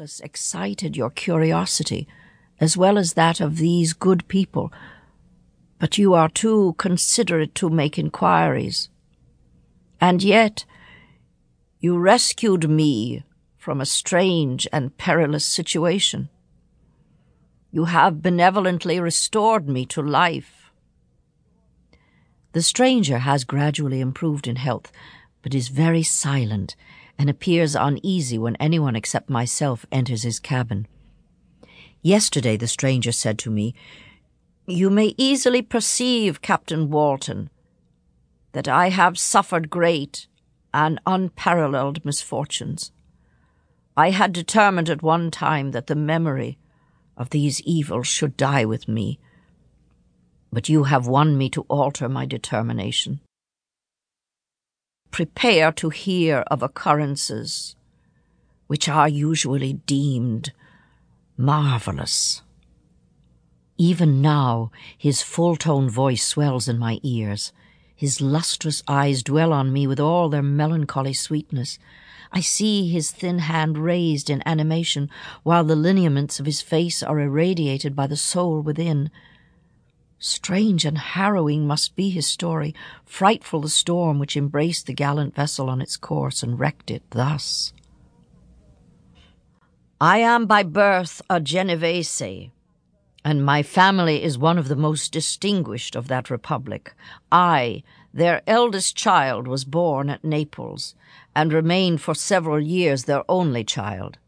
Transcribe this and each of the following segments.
doubtless excited your curiosity, as well as that of these good people, but you are too considerate to make inquiries. And yet, you rescued me from a strange and perilous situation. You have benevolently restored me to life. The stranger has gradually improved in health, but is very silent and appears uneasy when anyone except myself enters his cabin. Yesterday the stranger said to me, You may easily perceive, Captain Walton, that I have suffered great and unparalleled misfortunes. I had determined at one time that the memory of these evils should die with me, but you have won me to alter my determination prepare to hear of occurrences which are usually deemed marvelous. Even now, his full toned voice swells in my ears. His lustrous eyes dwell on me with all their melancholy sweetness. I see his thin hand raised in animation, while the lineaments of his face are irradiated by the soul within. Strange and harrowing must be his story, frightful the storm which embraced the gallant vessel on its course and wrecked it thus. I am by birth a Genevese, and my family is one of the most distinguished of that republic. I, their eldest child, was born at Naples, and remained for several years their only child.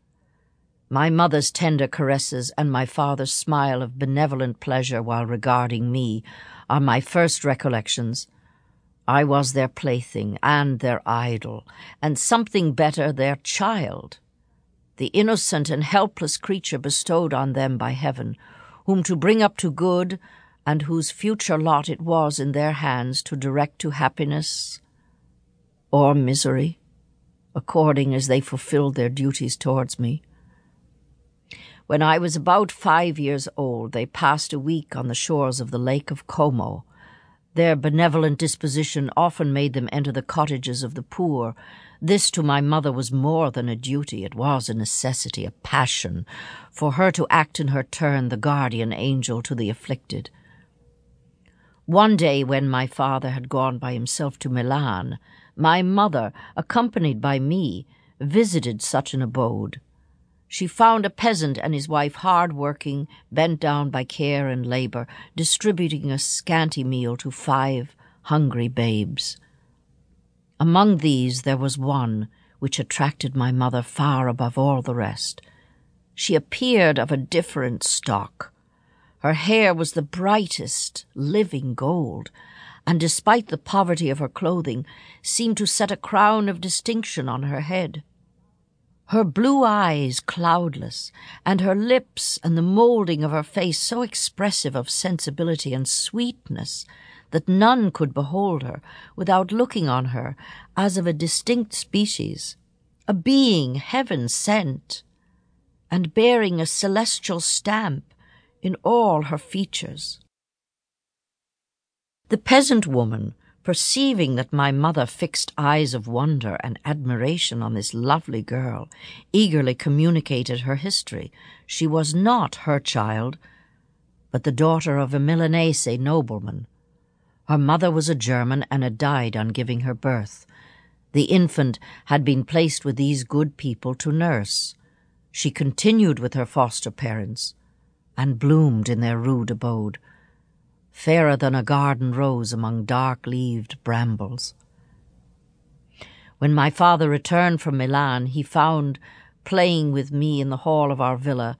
My mother's tender caresses and my father's smile of benevolent pleasure while regarding me are my first recollections. I was their plaything and their idol, and something better, their child, the innocent and helpless creature bestowed on them by heaven, whom to bring up to good, and whose future lot it was in their hands to direct to happiness or misery, according as they fulfilled their duties towards me. When I was about five years old, they passed a week on the shores of the Lake of Como. Their benevolent disposition often made them enter the cottages of the poor. This to my mother was more than a duty, it was a necessity, a passion, for her to act in her turn the guardian angel to the afflicted. One day, when my father had gone by himself to Milan, my mother, accompanied by me, visited such an abode. She found a peasant and his wife hard working, bent down by care and labor, distributing a scanty meal to five hungry babes. Among these there was one which attracted my mother far above all the rest. She appeared of a different stock. Her hair was the brightest living gold, and despite the poverty of her clothing, seemed to set a crown of distinction on her head her blue eyes cloudless, and her lips and the moulding of her face so expressive of sensibility and sweetness that none could behold her without looking on her as of a distinct species, a being heaven sent, and bearing a celestial stamp in all her features. The peasant woman perceiving that my mother fixed eyes of wonder and admiration on this lovely girl, eagerly communicated her history. She was not her child, but the daughter of a Milanese nobleman. Her mother was a German and had died on giving her birth. The infant had been placed with these good people to nurse. She continued with her foster parents and bloomed in their rude abode fairer than a garden rose among dark leaved brambles. When my father returned from Milan, he found, playing with me in the hall of our villa,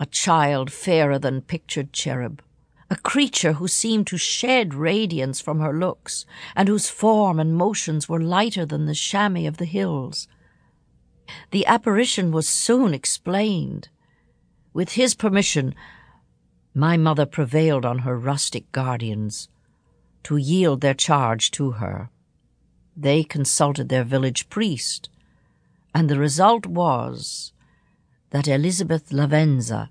a child fairer than pictured cherub, a creature who seemed to shed radiance from her looks, and whose form and motions were lighter than the chamois of the hills. The apparition was soon explained. With his permission, my mother prevailed on her rustic guardians to yield their charge to her. They consulted their village priest, and the result was that Elizabeth Lavenza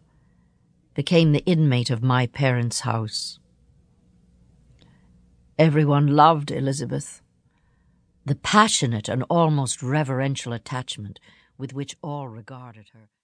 became the inmate of my parents' house. Everyone loved Elizabeth. The passionate and almost reverential attachment with which all regarded her.